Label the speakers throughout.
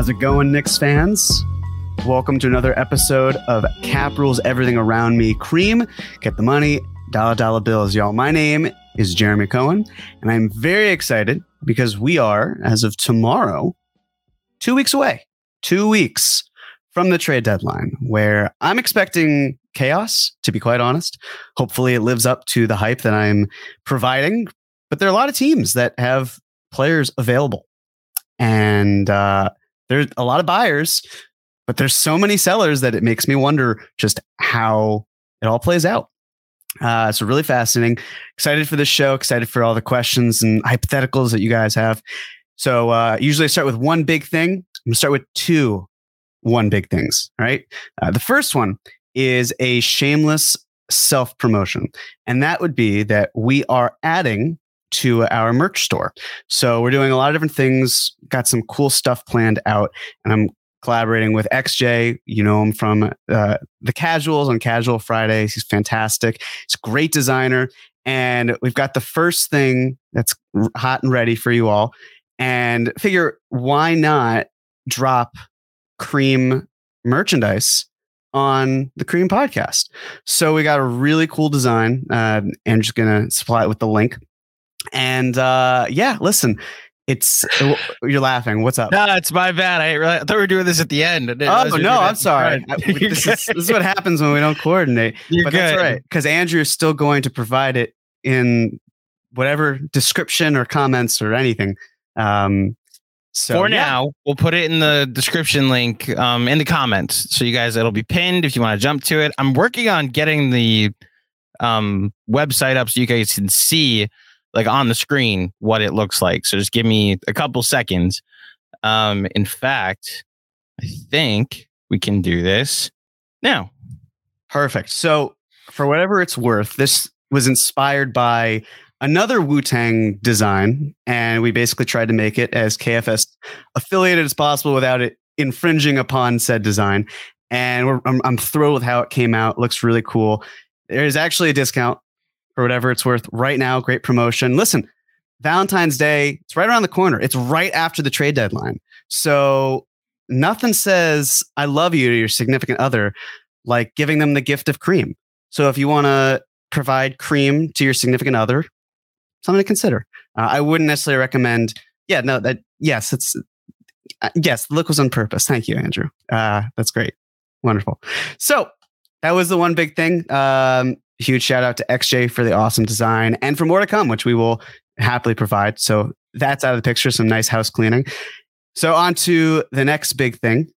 Speaker 1: How's it going, Knicks fans? Welcome to another episode of Cap Rules Everything Around Me. Cream, get the money, dollar dollar bills, y'all. My name is Jeremy Cohen, and I'm very excited because we are, as of tomorrow, two weeks away. Two weeks from the trade deadline, where I'm expecting chaos, to be quite honest. Hopefully, it lives up to the hype that I'm providing. But there are a lot of teams that have players available. And uh, there's a lot of buyers, but there's so many sellers that it makes me wonder just how it all plays out. Uh, so really fascinating. Excited for this show. Excited for all the questions and hypotheticals that you guys have. So uh, usually I start with one big thing. I'm gonna start with two one big things. All right. Uh, the first one is a shameless self promotion, and that would be that we are adding to our merch store. So we're doing a lot of different things, got some cool stuff planned out, and I'm collaborating with XJ. You know him from uh, the Casuals on Casual Fridays. He's fantastic. He's a great designer. And we've got the first thing that's hot and ready for you all. And figure why not drop cream merchandise on the cream podcast so we got a really cool design uh, and just gonna supply it with the link and uh, yeah, listen, it's you're laughing. What's up?
Speaker 2: No, it's my bad. I, really, I thought we were doing this at the end.
Speaker 1: Oh no, I'm sorry. I, this, is, this, is, what happens when we don't coordinate.
Speaker 2: You're
Speaker 1: but
Speaker 2: good.
Speaker 1: that's right because Andrew is still going to provide it in whatever description or comments or anything. Um, so
Speaker 2: for
Speaker 1: yeah.
Speaker 2: now, we'll put it in the description link um, in the comments. So you guys, it'll be pinned if you want to jump to it. I'm working on getting the um, website up so you guys can see like on the screen what it looks like. So just give me a couple seconds. Um, in fact, I think we can do this now.
Speaker 1: Perfect. So, for whatever it's worth, this was inspired by another Wu Tang design, and we basically tried to make it as KFS affiliated as possible without it infringing upon said design. And I'm, I'm thrilled with how it came out. Looks really cool. There's actually a discount for whatever it's worth right now. Great promotion. Listen, Valentine's Day, it's right around the corner. It's right after the trade deadline. So nothing says I love you to your significant other like giving them the gift of cream. So if you want to provide cream to your significant other, something to consider. Uh, I wouldn't necessarily recommend. Yeah, no, that yes, it's uh, yes. The look was on purpose. Thank you, Andrew. Uh, that's great, wonderful. So that was the one big thing. Um, huge shout out to XJ for the awesome design and for more to come, which we will happily provide. So that's out of the picture. Some nice house cleaning. So on to the next big thing.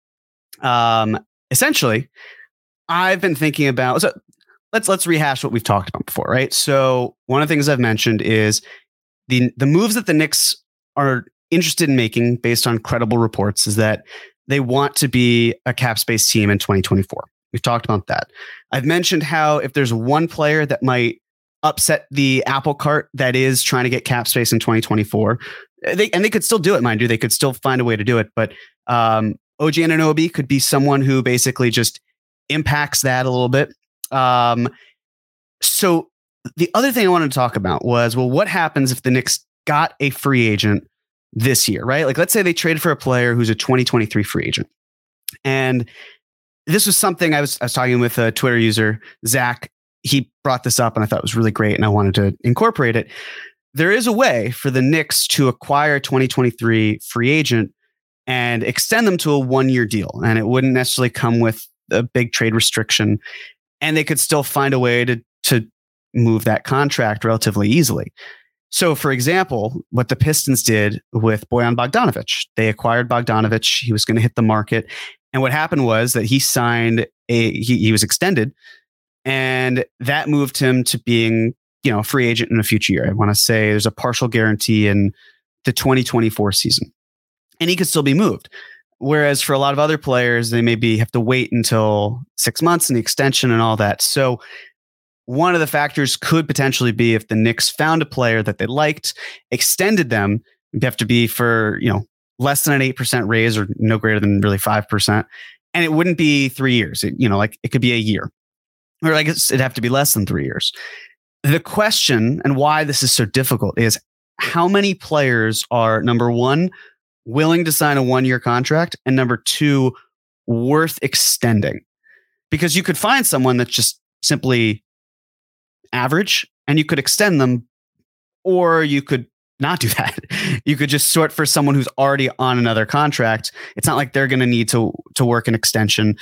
Speaker 1: Um, essentially, I've been thinking about so let's let's rehash what we've talked about before, right? So one of the things I've mentioned is the the moves that the Knicks are interested in making based on credible reports is that they want to be a cap space team in 2024. We've talked about that. I've mentioned how if there's one player that might upset the apple cart that is trying to get cap space in 2024. They, and they could still do it, mind you. They could still find a way to do it. But um, OG Anunoby could be someone who basically just impacts that a little bit. Um, so the other thing I wanted to talk about was well, what happens if the Knicks got a free agent this year, right? Like, let's say they traded for a player who's a 2023 free agent. And this was something I was, I was talking with a Twitter user, Zach. He brought this up and I thought it was really great and I wanted to incorporate it. There is a way for the Knicks to acquire 2023 free agent and extend them to a one year deal. And it wouldn't necessarily come with a big trade restriction. And they could still find a way to, to move that contract relatively easily. So, for example, what the Pistons did with Boyan Bogdanovich, they acquired Bogdanovich. He was going to hit the market. And what happened was that he signed a, he, he was extended, and that moved him to being, you know, a free agent in a future year. I want to say there's a partial guarantee in the 2024 season, and he could still be moved. Whereas for a lot of other players, they maybe have to wait until six months and the extension and all that. So one of the factors could potentially be if the Knicks found a player that they liked, extended them, it'd have to be for, you know, less than an 8% raise or no greater than really 5%. And it wouldn't be three years. It, you know, like it could be a year. Or I guess it'd have to be less than three years. The question and why this is so difficult is how many players are number one, willing to sign a one year contract, and number two, worth extending? Because you could find someone that's just simply average and you could extend them, or you could not do that. You could just sort for someone who's already on another contract. It's not like they're going to need to to work an extension.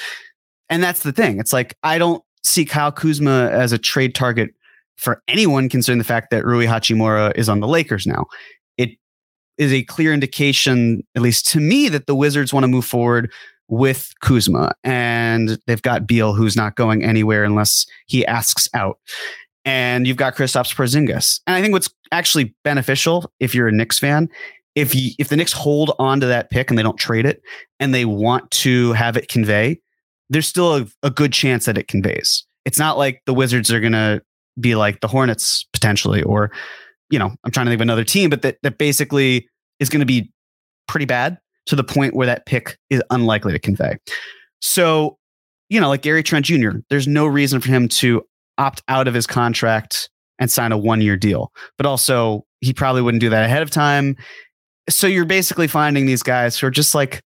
Speaker 1: And that's the thing. It's like I don't see Kyle Kuzma as a trade target for anyone considering the fact that Rui Hachimura is on the Lakers now. It is a clear indication, at least to me, that the Wizards want to move forward with Kuzma. And they've got Beal, who's not going anywhere unless he asks out and you've got Kristaps Porzingis. And I think what's actually beneficial if you're a Knicks fan, if you, if the Knicks hold on to that pick and they don't trade it and they want to have it convey, there's still a, a good chance that it conveys. It's not like the Wizards are going to be like the Hornets potentially, or, you know, I'm trying to think of another team, but that, that basically is going to be pretty bad to the point where that pick is unlikely to convey. So, you know, like Gary Trent Jr., there's no reason for him to opt out of his contract and sign a one year deal. But also, he probably wouldn't do that ahead of time. So you're basically finding these guys who are just like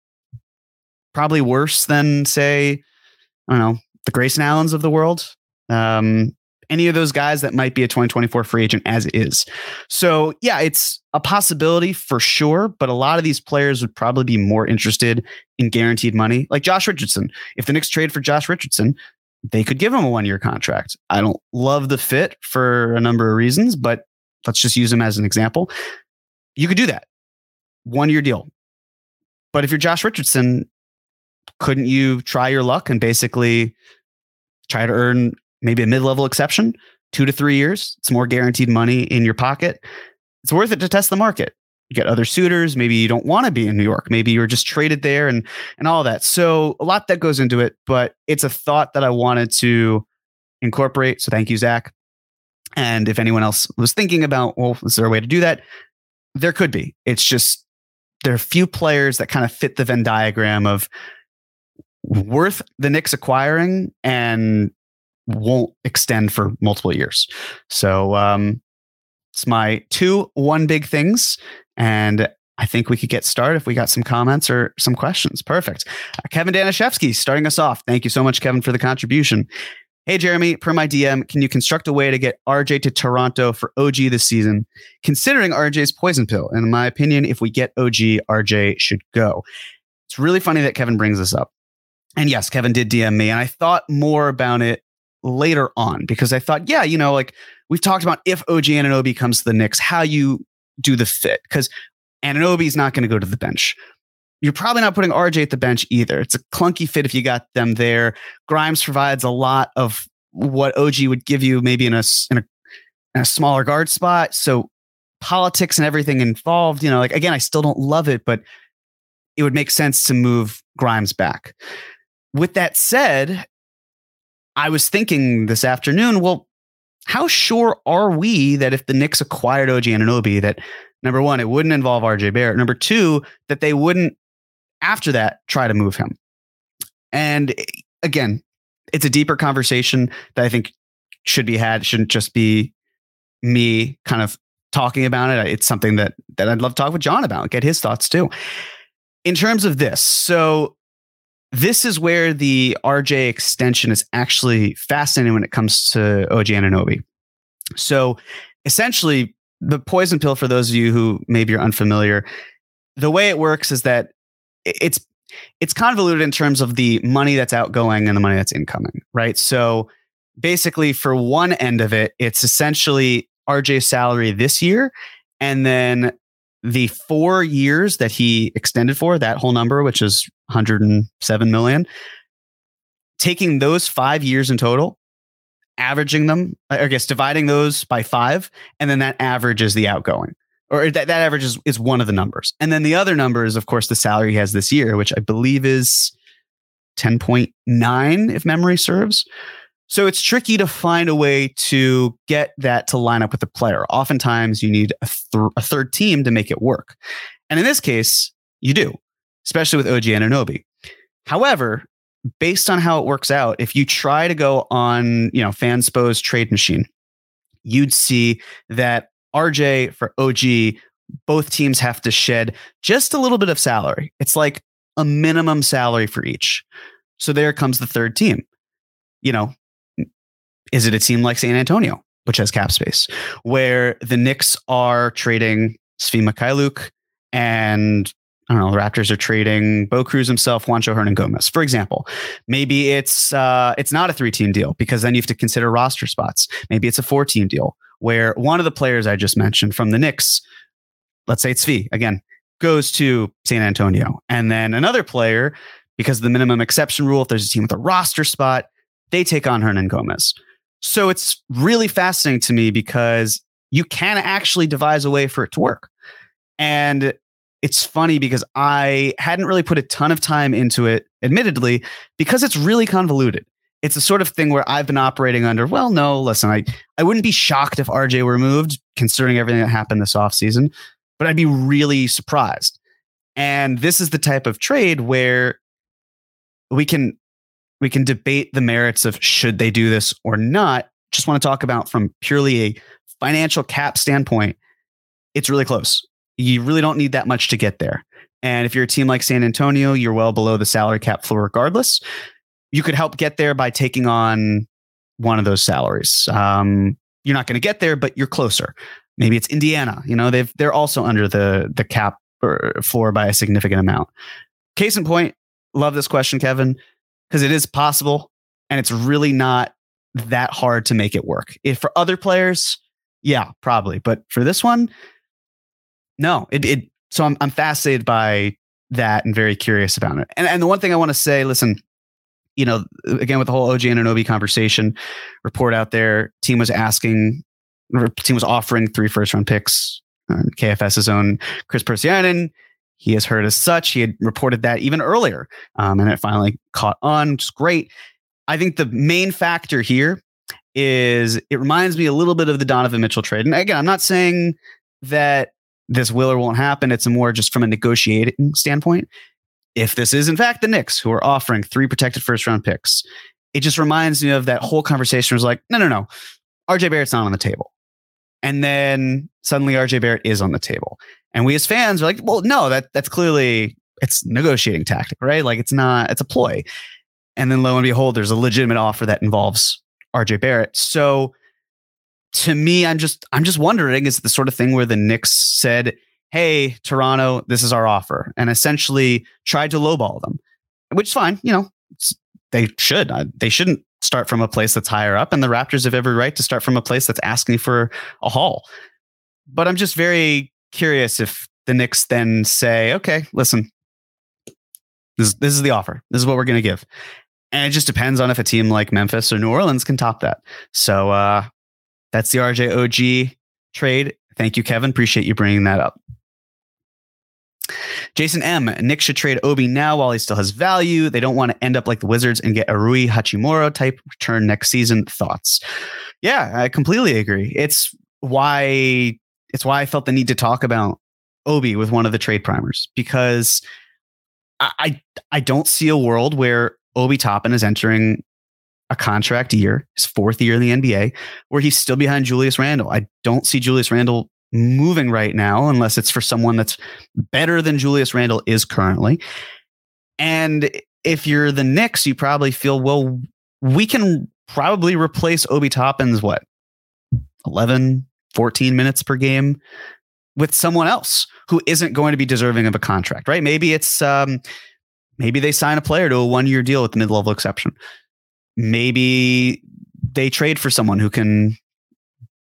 Speaker 1: probably worse than, say, I don't know, the Grayson Allens of the world. Um, any of those guys that might be a 2024 free agent as is. So, yeah, it's a possibility for sure, but a lot of these players would probably be more interested in guaranteed money. Like Josh Richardson. If the Knicks trade for Josh Richardson, they could give him a one year contract. I don't love the fit for a number of reasons, but let's just use him as an example. You could do that one year deal. But if you're Josh Richardson, couldn't you try your luck and basically try to earn maybe a mid level exception, two to three years? It's more guaranteed money in your pocket. It's worth it to test the market get other suitors. Maybe you don't want to be in new york. Maybe you're just traded there and and all that. So a lot that goes into it but it's a thought that i wanted to incorporate so thank you zach. And if anyone else was thinking about well is there a way to do that? There could be. It's just there are a few players that kind of fit the venn diagram of worth the Knicks acquiring and won't extend for multiple years. So um, it's my two one big things. And I think we could get started if we got some comments or some questions. Perfect. Uh, Kevin Danishevsky starting us off. Thank you so much, Kevin, for the contribution. Hey, Jeremy, per my DM, can you construct a way to get RJ to Toronto for OG this season? Considering RJ's poison pill, and in my opinion, if we get OG, RJ should go. It's really funny that Kevin brings this up. And yes, Kevin did DM me, and I thought more about it later on because I thought, yeah, you know, like we've talked about if OG Anunoby comes to the Knicks, how you do the fit because Anunoby's not going to go to the bench. You're probably not putting RJ at the bench either. It's a clunky fit if you got them there. Grimes provides a lot of what OG would give you maybe in a, in a, in a smaller guard spot. So politics and everything involved, you know, like again, I still don't love it, but it would make sense to move Grimes back. With that said, I was thinking this afternoon, well, how sure are we that if the Knicks acquired OG Anunoby, that number one, it wouldn't involve RJ Barrett. Number two, that they wouldn't after that try to move him. And eh, again, it's a deeper conversation that I think should be had. It shouldn't just be me kind of talking about it. It's something that that I'd love to talk with John about, get his thoughts too. In terms of this, so this is where the RJ extension is actually fascinating when it comes to OG Anunoby. So essentially, the poison pill, for those of you who maybe are unfamiliar, the way it works is that it's it's convoluted in terms of the money that's outgoing and the money that's incoming, right? So basically, for one end of it, it's essentially RJ's salary this year, and then the four years that he extended for that whole number, which is 107 million, taking those five years in total, averaging them, I guess dividing those by five, and then that average is the outgoing. Or that, that average is, is one of the numbers. And then the other number is, of course, the salary he has this year, which I believe is 10.9, if memory serves. So it's tricky to find a way to get that to line up with the player. Oftentimes, you need a, th- a third team to make it work. And in this case, you do, especially with OG Anunoby. However, based on how it works out, if you try to go on, you know, Fanspo's trade machine, you'd see that RJ for OG, both teams have to shed just a little bit of salary. It's like a minimum salary for each. So there comes the third team. You know, is it a team like San Antonio, which has cap space, where the Knicks are trading Svi Mykhailiuk and I don't know, the Raptors are trading Bo Cruz himself, Juancho Hernangomez, for example. Maybe it's uh, it's not a three team deal because then you have to consider roster spots. Maybe it's a four team deal where one of the players I just mentioned from the Knicks, let's say it's Svi again, goes to San Antonio, and then another player because of the minimum exception rule, if there's a team with a roster spot, they take on Hernangomez. So it's really fascinating to me because you can actually devise a way for it to work. And it's funny because I hadn't really put a ton of time into it, admittedly, because it's really convoluted. It's the sort of thing where I've been operating under, well, no, listen, I, I wouldn't be shocked if RJ were moved, considering everything that happened this offseason, but I'd be really surprised. And this is the type of trade where we can we can debate the merits of should they do this or not. Just want to talk about from purely a financial cap standpoint, it's really close. You really don't need that much to get there. And if you're a team like San Antonio, you're well below the salary cap floor regardless. You could help get there by taking on one of those salaries. Um, you're not going to get there, but you're closer. Maybe it's Indiana. You know, they've they're also under the the cap floor by a significant amount. Case in point, love this question, Kevin because it is possible and it's really not that hard to make it work. If for other players, yeah, probably, but for this one, no. It, it so I'm I'm fascinated by that and very curious about it. And and the one thing I want to say, listen, you know, again with the whole OG Anunoby conversation report out there, team was asking, team was offering three first round picks. Uh, KFS's own Chris Persianen he has heard as such. He had reported that even earlier, um, and it finally caught on, which is great. I think the main factor here is it reminds me a little bit of the Donovan Mitchell trade. And again, I'm not saying that this will or won't happen. It's more just from a negotiating standpoint. If this is in fact the Knicks who are offering three protected first round picks, it just reminds me of that whole conversation was like, no, no, no. RJ Barrett's not on the table. And then suddenly RJ Barrett is on the table. And we as fans are like, well, no, that that's clearly it's negotiating tactic, right? Like it's not, it's a ploy. And then lo and behold, there's a legitimate offer that involves RJ Barrett. So to me, I'm just I'm just wondering, is the sort of thing where the Knicks said, Hey, Toronto, this is our offer, and essentially tried to lowball them, which is fine, you know, they should. They shouldn't start from a place that's higher up, and the Raptors have every right to start from a place that's asking for a haul. But I'm just very curious if the Knicks then say, okay, listen, this, this is the offer. This is what we're going to give. And it just depends on if a team like Memphis or New Orleans can top that. So uh, that's the RJ OG trade. Thank you, Kevin. Appreciate you bringing that up. Jason M. Nick should trade Obi now while he still has value. They don't want to end up like the Wizards and get a Rui Hachimura type return next season. Thoughts? Yeah, I completely agree. It's why it's why I felt the need to talk about Obi with one of the trade primers because I I, I don't see a world where Obi Toppin is entering a contract year, his fourth year in the NBA, where he's still behind Julius Randle. I don't see Julius Randle moving right now unless it's for someone that's better than Julius Randle is currently. And if you're the Knicks, you probably feel, well, we can probably replace Obi Toppin's what 11, 14 minutes per game with someone else who isn't going to be deserving of a contract, right? Maybe it's um, maybe they sign a player to a one year deal with the mid level exception. Maybe they trade for someone who can,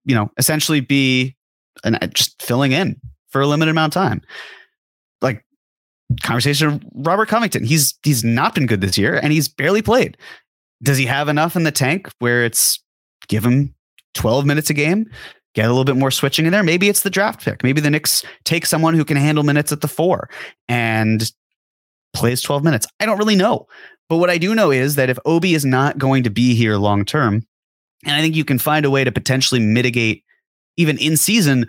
Speaker 1: you know, essentially be an, uh, just filling in for a limited amount of time. Like conversation of Robert Covington. He's he's not been good this year and he's barely played. Does he have enough in the tank where it's give him 12 minutes a game? Get a little bit more switching in there. Maybe it's the draft pick. Maybe the Knicks take someone who can handle minutes at the four and plays 12 minutes. I don't really know. But what I do know is that if Obi is not going to be here long term, and I think you can find a way to potentially mitigate even in season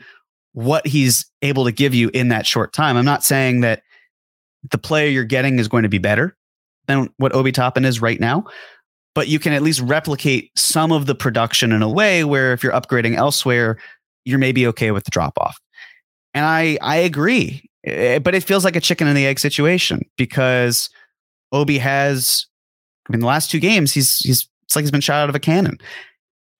Speaker 1: what he's able to give you in that short time. I'm not saying that the player you're getting is going to be better than what Obi Toppin is right now, but you can at least replicate some of the production in a way where if you're upgrading elsewhere, you're maybe okay with the drop off. And I I agree, eh, but it feels like a chicken and the egg situation because Obi has I mean the last two games he's he's it's like he's been shot out of a cannon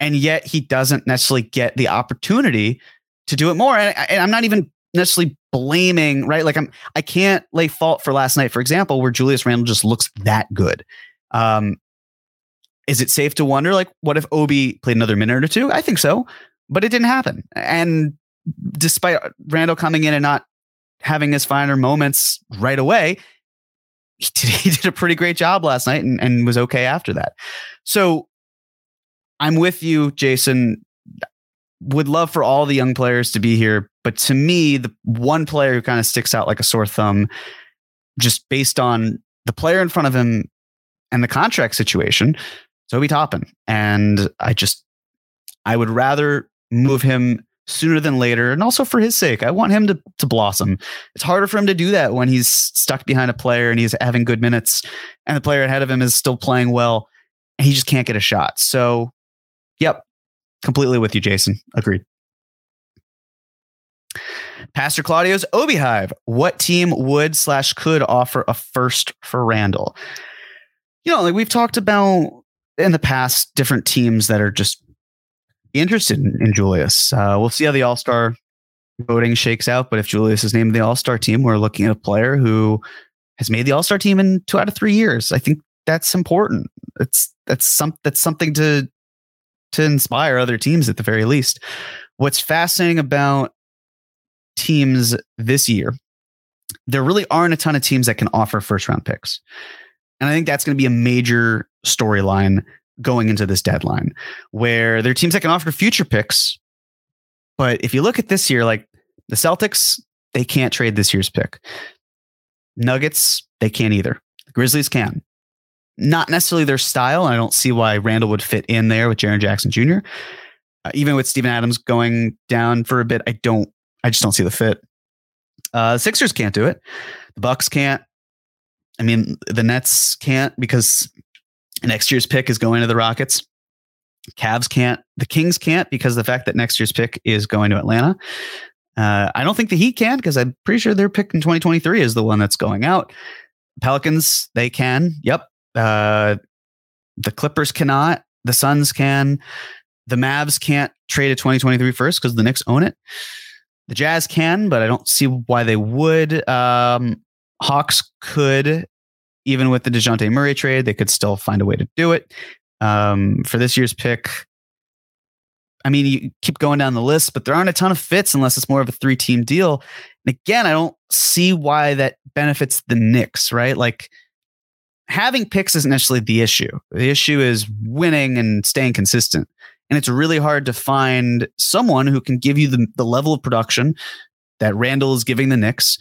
Speaker 1: and yet he doesn't necessarily get the opportunity to do it more. And, and, I'm not even necessarily blaming, right? Like I'm, I can't lay fault for last night, for example, where Julius Randle just looks that good. Um, is it safe to wonder, like, what if Obi played another minute or two? I think so, but it didn't happen. And despite Randle coming in and not having his finer moments right away, he did, he did a pretty great job last night and, and was okay after that. So I'm with you, Jason. Would love for all the young players to be here, but to me, the one player who kind of sticks out like a sore thumb, just based on the player in front of him and the contract situation, Obi Toppin. And I just, I would rather move him sooner than later. And also for his sake, I want him to, to blossom. It's harder for him to do that when he's stuck behind a player and he's having good minutes and the player ahead of him is still playing well and he just can't get a shot. So. Completely with you, Jason. Agreed. Pastor Claudio's Obi Hive. What team would slash could offer a first for Randle? You know, like we've talked about in the past, different teams that are just interested in, in Julius. Uh, we'll see how the All Star voting shakes out. But if Julius is named the All Star team, we're looking at a player who has made the All Star team in two out of three years. I think that's important. It's that's some that's something to to inspire other teams at the very least. What's fascinating about teams this year, there really aren't a ton of teams that can offer first round picks. And I think that's going to be a major storyline going into this deadline where there are teams that can offer future picks. But if you look at this year, like the Celtics, they can't trade this year's pick. Nuggets, they can't either. The Grizzlies can not necessarily their style. I don't see why Randle would fit in there with Jaren Jackson Jr. Uh, even with Steven Adams going down for a bit, I don't. I just don't see the fit. Uh, the Sixers can't do it. The Bucks can't. I mean, the Nets can't because next year's pick is going to the Rockets. Cavs can't. The Kings can't because the fact that next year's pick is going to Atlanta. Uh, I don't think the Heat can because I'm pretty sure their pick in 2023 is the one that's going out. Pelicans, they can. Yep. Uh, the Clippers cannot. The Suns can. The Mavs can't trade a 2023 first because the Knicks own it. The Jazz can, but I don't see why they would. Um, Hawks could, even with the Dejounte Murray trade, they could still find a way to do it. Um, for this year's pick, I mean, you keep going down the list, but there aren't a ton of fits unless it's more of a three team deal. And again, I don't see why that benefits the Knicks, right? Like having picks isn't necessarily the issue. The issue is winning and staying consistent. And it's really hard to find someone who can give you the, the level of production that Randle is giving the Knicks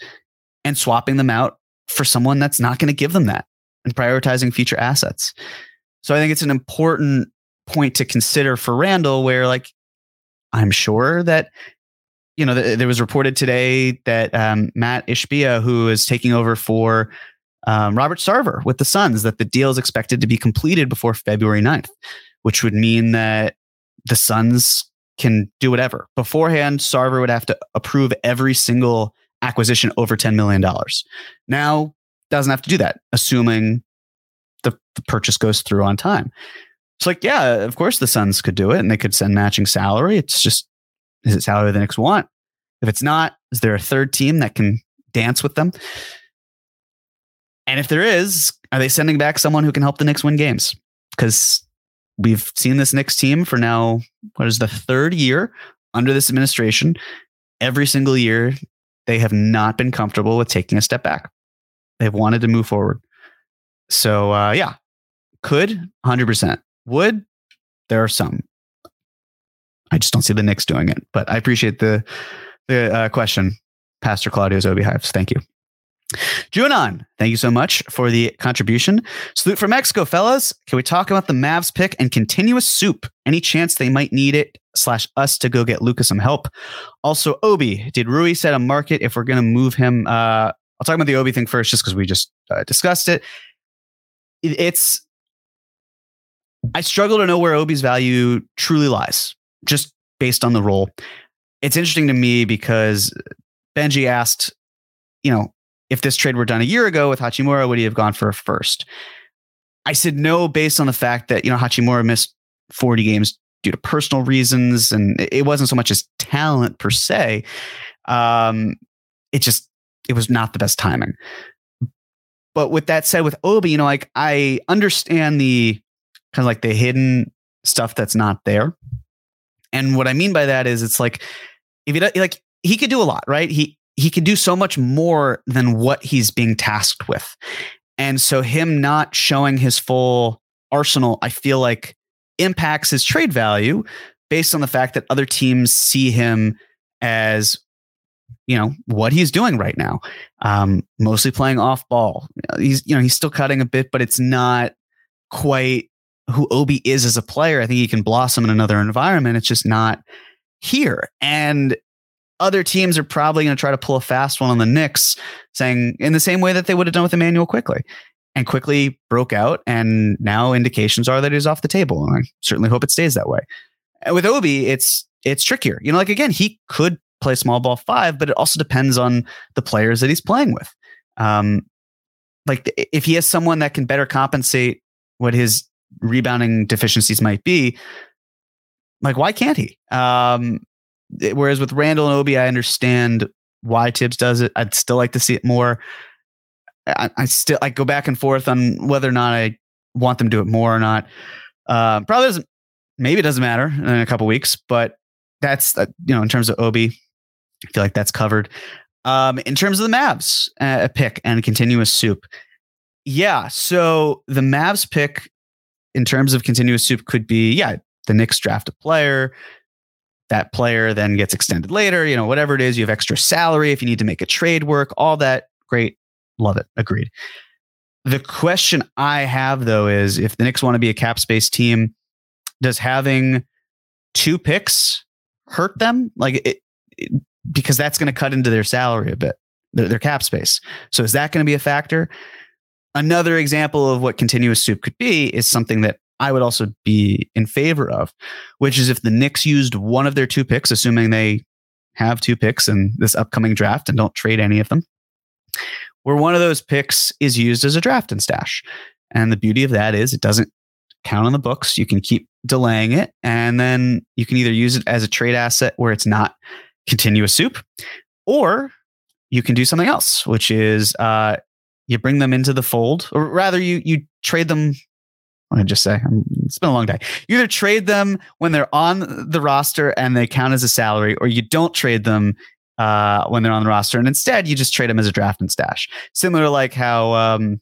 Speaker 1: and swapping them out for someone that's not going to give them that and prioritizing future assets. So I think it's an important point to consider for Randle where like I'm sure that you know th- there was reported today that um, Mat Ishbia who is taking over for um, Robert Sarver with the Suns that the deal is expected to be completed before February 9th, which would mean that the Suns can do whatever. Beforehand, Sarver would have to approve every single acquisition over $10 million. Now, doesn't have to do that, assuming the, the purchase goes through on time. It's like, yeah, of course the Suns could do it and they could send matching salary. It's just, is it salary the Knicks want? If it's not, is there a third team that can dance with them? And if there is, are they sending back someone who can help the Knicks win games? Because we've seen this Knicks team for now, what is the third year under this administration? Every single year, they have not been comfortable with taking a step back. They've wanted to move forward. So, uh, yeah, could 100%. Would there are some. I just don't see the Knicks doing it. But I appreciate the the uh, question, Pastor Claudio's Obi Hives. Thank you. Juanon, thank you so much for the contribution. Salute from Mexico, fellas. Can we talk about the Mavs pick and continuous soup? Any chance they might need it slash us to go get Luka some help? Also, Obi, did Rui set a market if we're going to move him? Uh, I'll talk about the Obi thing first, just because we just uh, discussed it. It's I struggle to know where Obi's value truly lies, just based on the role. It's interesting to me because Benji asked, you know, if this trade were done a year ago with Hachimura, would he have gone for a first? I said no, based on the fact that, you know, Hachimura missed 40 games due to personal reasons. And it wasn't so much as talent per se. Um, it just, it was not the best timing. But with that said, with Obi, you know, like I understand the kind of like the hidden stuff that's not there. And what I mean by that is it's like, if he like, he could do a lot, right? He, he can do so much more than what he's being tasked with. And so him not showing his full arsenal, I feel like impacts his trade value based on the fact that other teams see him as you know what he's doing right now. Um, mostly playing off ball. He's you know he's still cutting a bit but it's not quite who obi is as a player. I think he can blossom in another environment. It's just not here. And other teams are probably going to try to pull a fast one on the Knicks, saying in the same way that they would have done with Immanuel Quickley. And Quickley broke out, and now indications are that he's off the table. And I certainly hope it stays that way. And with Obi, it's it's trickier. You know, like again, he could play small ball five, but it also depends on the players that he's playing with. Um, like if he has someone that can better compensate what his rebounding deficiencies might be, like why can't he? Um, Whereas with Randle and Obi, I understand why Thibs does it. I'd still like to see it more. I, I still I go back and forth on whether or not I want them to do it more or not. Uh, probably doesn't. Maybe it doesn't matter in a couple weeks, but that's uh, you know in terms of Obi, I feel like that's covered. Um, in terms of the Mavs uh, pick and continuous soup, yeah. So the Mavs pick in terms of continuous soup could be yeah the Knicks draft a player, that player then gets extended later, you know, whatever it is, you have extra salary if you need to make a trade work, all that. Great. Love it. Agreed. The question I have though is if the Knicks want to be a cap space team, does having two picks hurt them? Like it, it because that's going to cut into their salary a bit, their, their cap space. So is that going to be a factor? Another example of what continuous soup could be is something that I would also be in favor of, which is if the Knicks used one of their two picks, assuming they have two picks in this upcoming draft and don't trade any of them, where one of those picks is used as a draft and stash. And the beauty of that is it doesn't count on the books. You can keep delaying it, and then you can either use it as a trade asset where it's not continuous soup, or you can do something else, which is uh, you bring them into the fold, or rather, you you trade them I just say? It's been a long day. You either trade them when they're on the roster and they count as a salary, or you don't trade them uh, when they're on the roster, and instead you just trade them as a draft and stash. Similar to like how um,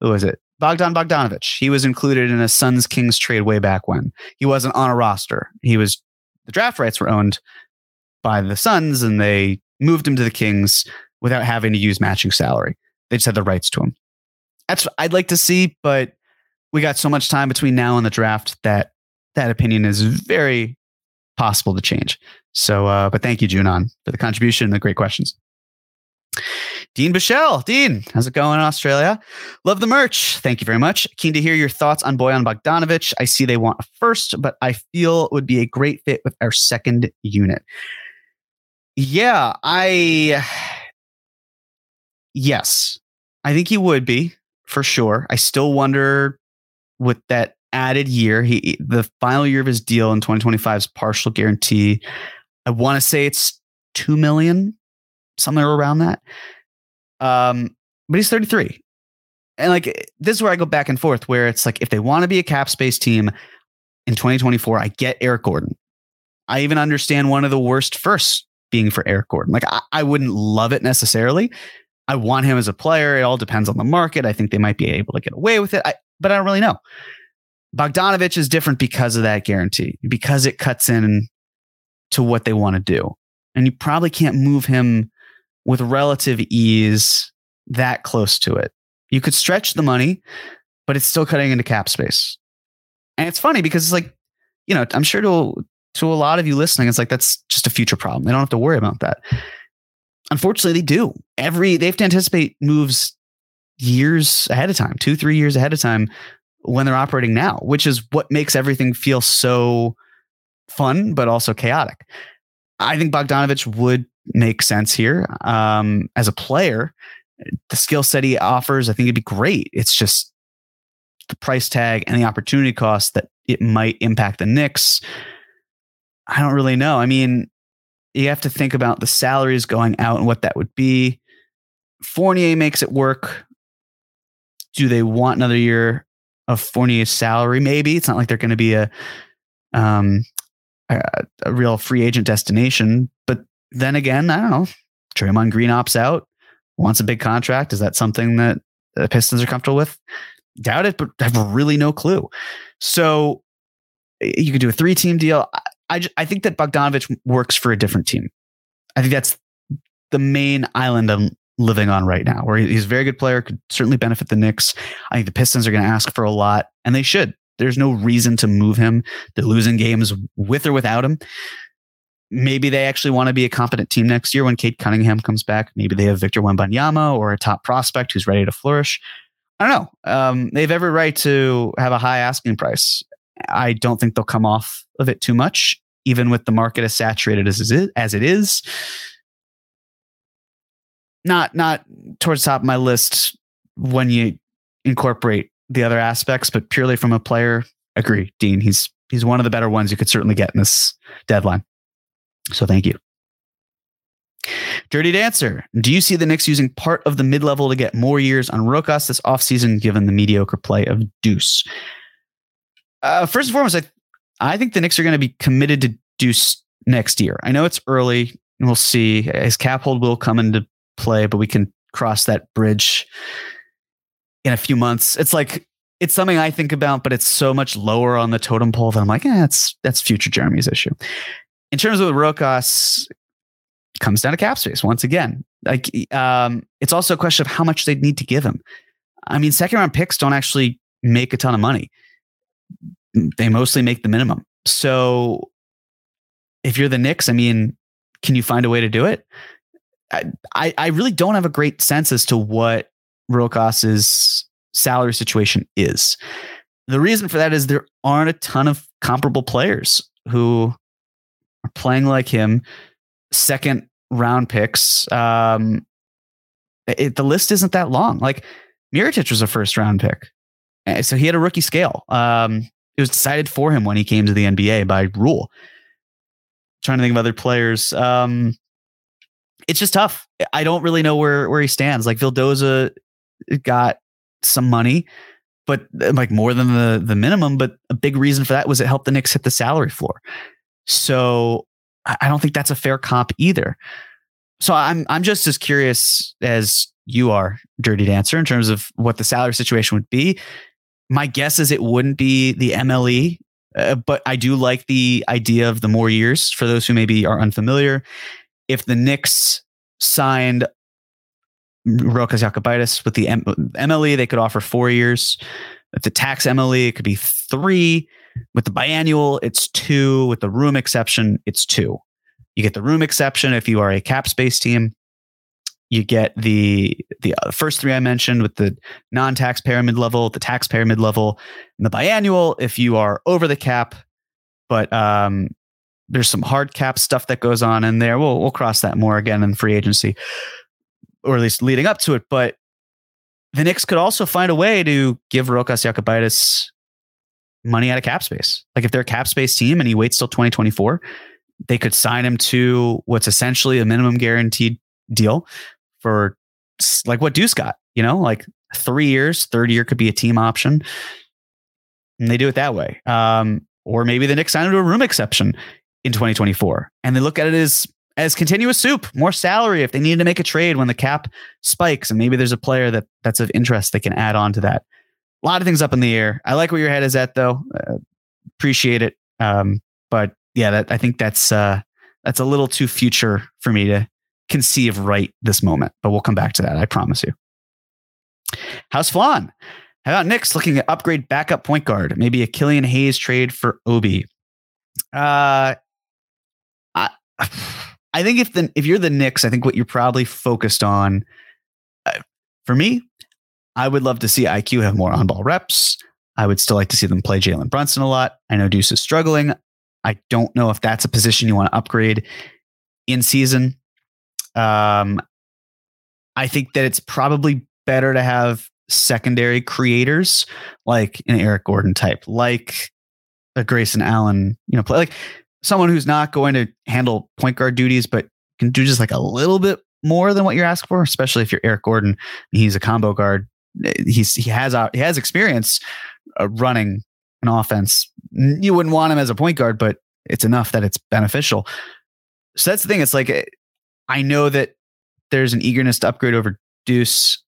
Speaker 1: who was it? Bogdan Bogdanovich. He was included in a Suns Kings trade way back when he wasn't on a roster. He was the draft rights were owned by the Suns, and they moved him to the Kings without having to use matching salary. They just had the rights to him. That's what I'd like to see, but we got so much time between now and the draft that that opinion is very possible to change. So, uh, but thank you, Junon, for the contribution and the great questions. Dean Bichelle. Dean, how's it going in Australia? Love the merch. Thank you very much. Keen to hear your thoughts on Boyan Bogdanovic. I see they want a first, but I feel it would be a great fit with our second unit. Yeah, I. Yes, I think he would be for sure. I still wonder with that added year, he the final year of his deal in 2025 is partial guarantee. I want to say it's two million, somewhere around that. Um, but he's 33. And like this is where I go back and forth, where it's like if they want to be a cap space team in 2024, I get Eric Gordon. I even understand one of the worst firsts being for Eric Gordon. Like I, I wouldn't love it necessarily. I want him as a player. It all depends on the market. I think they might be able to get away with it, I, but I don't really know. Bogdanovich is different because of that guarantee, because it cuts in to what they want to do. And you probably can't move him with relative ease that close to it. You could stretch the money, but it's still cutting into cap space. And it's funny because it's like, you know, I'm sure to to a lot of you listening, it's like that's just a future problem. They don't have to worry about that. Unfortunately, they do. Every they have to anticipate moves years ahead of time, two, three years ahead of time when they're operating now, which is what makes everything feel so fun, but also chaotic. I think Bogdanovich would make sense here. Um, as a player, the skill set he offers, I think it'd be great. It's just the price tag and the opportunity cost that it might impact the Knicks. I don't really know. I mean, you have to think about the salaries going out and what that would be. Fournier makes it work. Do they want another year of Fournier's salary? Maybe it's not like they're going to be a um a, a, real free agent destination. But then again, I don't know. Draymond Green opts out, wants a big contract. Is that something that the Pistons are comfortable with? Doubt it, but I have really no clue. So you could do a three team deal. I, I think that Bogdanovic works for a different team. I think that's the main island I'm living on right now, where he's a very good player, could certainly benefit the Knicks. I think the Pistons are going to ask for a lot, and they should. There's no reason to move him. They're losing games with or without him. Maybe they actually want to be a competent team next year when Cade Cunningham comes back. Maybe they have Victor Wembanyama or a top prospect who's ready to flourish. I don't know. Um, they have every right to have a high asking price. I don't think they'll come off of it too much, even with the market as saturated as it is. As it is. Not not towards top of my list when you incorporate the other aspects, but purely from a player, agree, Dean. He's he's one of the better ones you could certainly get in this deadline. So thank you. Dirty Dancer, do you see the Knicks using part of the mid level to get more years on Rokas this offseason, given the mediocre play of Deuce? Uh, first and foremost, I, I think the Knicks are going to be committed to Deuce next year. I know it's early, and we'll see. His cap hold will come into play, but we can cross that bridge in a few months. It's like it's something I think about, but it's so much lower on the totem pole that I'm like, yeah, that's that's future Jeremy's issue. In terms of the Rokas, comes down to cap space once again. Like, um, it's also a question of how much they'd need to give him. I mean, second round picks don't actually make a ton of money. They mostly make the minimum. So, if you're the Knicks, I mean, can you find a way to do it? I, I really don't have a great sense as to what Rokas's salary situation is. The reason for that is there aren't a ton of comparable players who are playing like him, second round picks. Um, it, the list isn't that long. Like Mirotic was a first round pick, eh, so he had a rookie scale. Um, it was decided for him when he came to the NBA by rule. trying to think of other players. Um, it's just tough. I don't really know where where he stands. Like Vildoza got some money, but uh, like more than the the minimum. But a big reason for that was it helped the Knicks hit the salary floor. So I don't think that's a fair comp either. So I'm I'm just as curious as you are, Dirty Dancer, in terms of what the salary situation would be. My guess is it wouldn't be the MLE, uh, but I do like the idea of the more years for those who maybe are unfamiliar. If the Knicks signed Rokas Jokubaitis with the M- MLE, they could offer four years. With the tax MLE, it could be three. With the biannual, it's two. With the room exception, it's two. You get the room exception if you are a cap space team. You get the the uh, first three I mentioned with the non-tax payer mid level, the tax payer mid level, and the biannual if you are over the cap. But um, there's some hard cap stuff that goes on in there. We'll we'll cross that more again in free agency, or at least leading up to it. But the Knicks could also find a way to give Rokas Jokubaitis money out of cap space. Like if they're a cap space team and he waits till 2024, they could sign him to what's essentially a minimum guaranteed deal for like what Deuce got, you know, like three years, third year could be a team option. And they do it that way. Um, or maybe the Knicks sign him to a room exception in 2024. And they look at it as as continuous soup, more salary if they need to make a trade when the cap spikes. And maybe there's a player that that's of interest they can add on to that. A lot of things up in the air. I like where your head is at though. Uh, appreciate it. Um, but yeah, that I think that's uh, that's a little too future for me to conceive right this moment. But we'll come back to that. I promise you. How's Flan? How about Knicks looking at upgrade backup point guard? Maybe a Killian Hayes trade for Obi. Uh, I think if the if you're the Knicks, I think what you're probably focused on. Uh, for me, I would love to see IQ have more on ball reps. I would still like to see them play Jalen Brunson a lot. I know Deuce is struggling. I don't know if that's a position you want to upgrade in season. Um, I think that it's probably better to have secondary creators like an Eric Gordon type, like a Grayson Allen, you know, play like someone who's not going to handle point guard duties, but can do just like a little bit more than what you're asked for, especially if you're Eric Gordon. He's a combo guard. He's he has he has experience uh, running an offense. You wouldn't want him as a point guard, but it's enough that it's beneficial. So that's the thing. It's like eh, I know that there's an eagerness to upgrade over Deuce.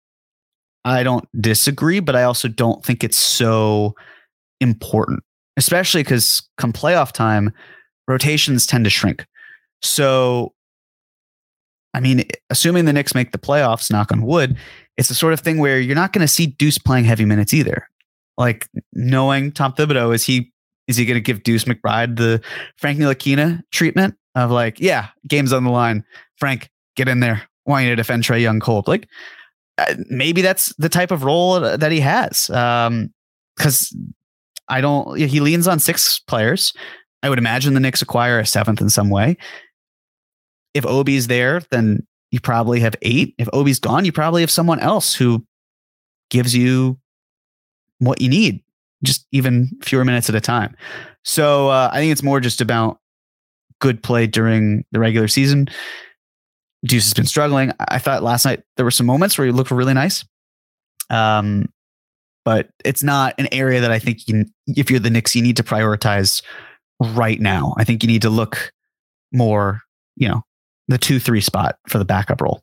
Speaker 1: I don't disagree, but I also don't think it's so important, especially because come playoff time, rotations tend to shrink. So, I mean, assuming the Knicks make the playoffs, knock on wood, it's the sort of thing where you're not going to see Deuce playing heavy minutes either. Like knowing Tom Thibodeau, is he is he going to give Deuce McBride the Frank Ntilikina treatment of like, yeah, game's on the line. Frank, get in there. Want you to defend Trae Young cold. Like uh, maybe that's the type of role that he has. Um, because I don't. He leans on six players. I would imagine the Knicks acquire a seventh in some way. If Obi's there, then you probably have eight. If Obi's gone, you probably have someone else who gives you what you need, just even fewer minutes at a time. So uh, I think it's more just about good play during the regular season. Deuce has been struggling. I thought last night there were some moments where he looked really nice. Um, but it's not an area that I think you, if you're the Knicks, you need to prioritize right now. I think you need to look more, you know, the two three spot for the backup role.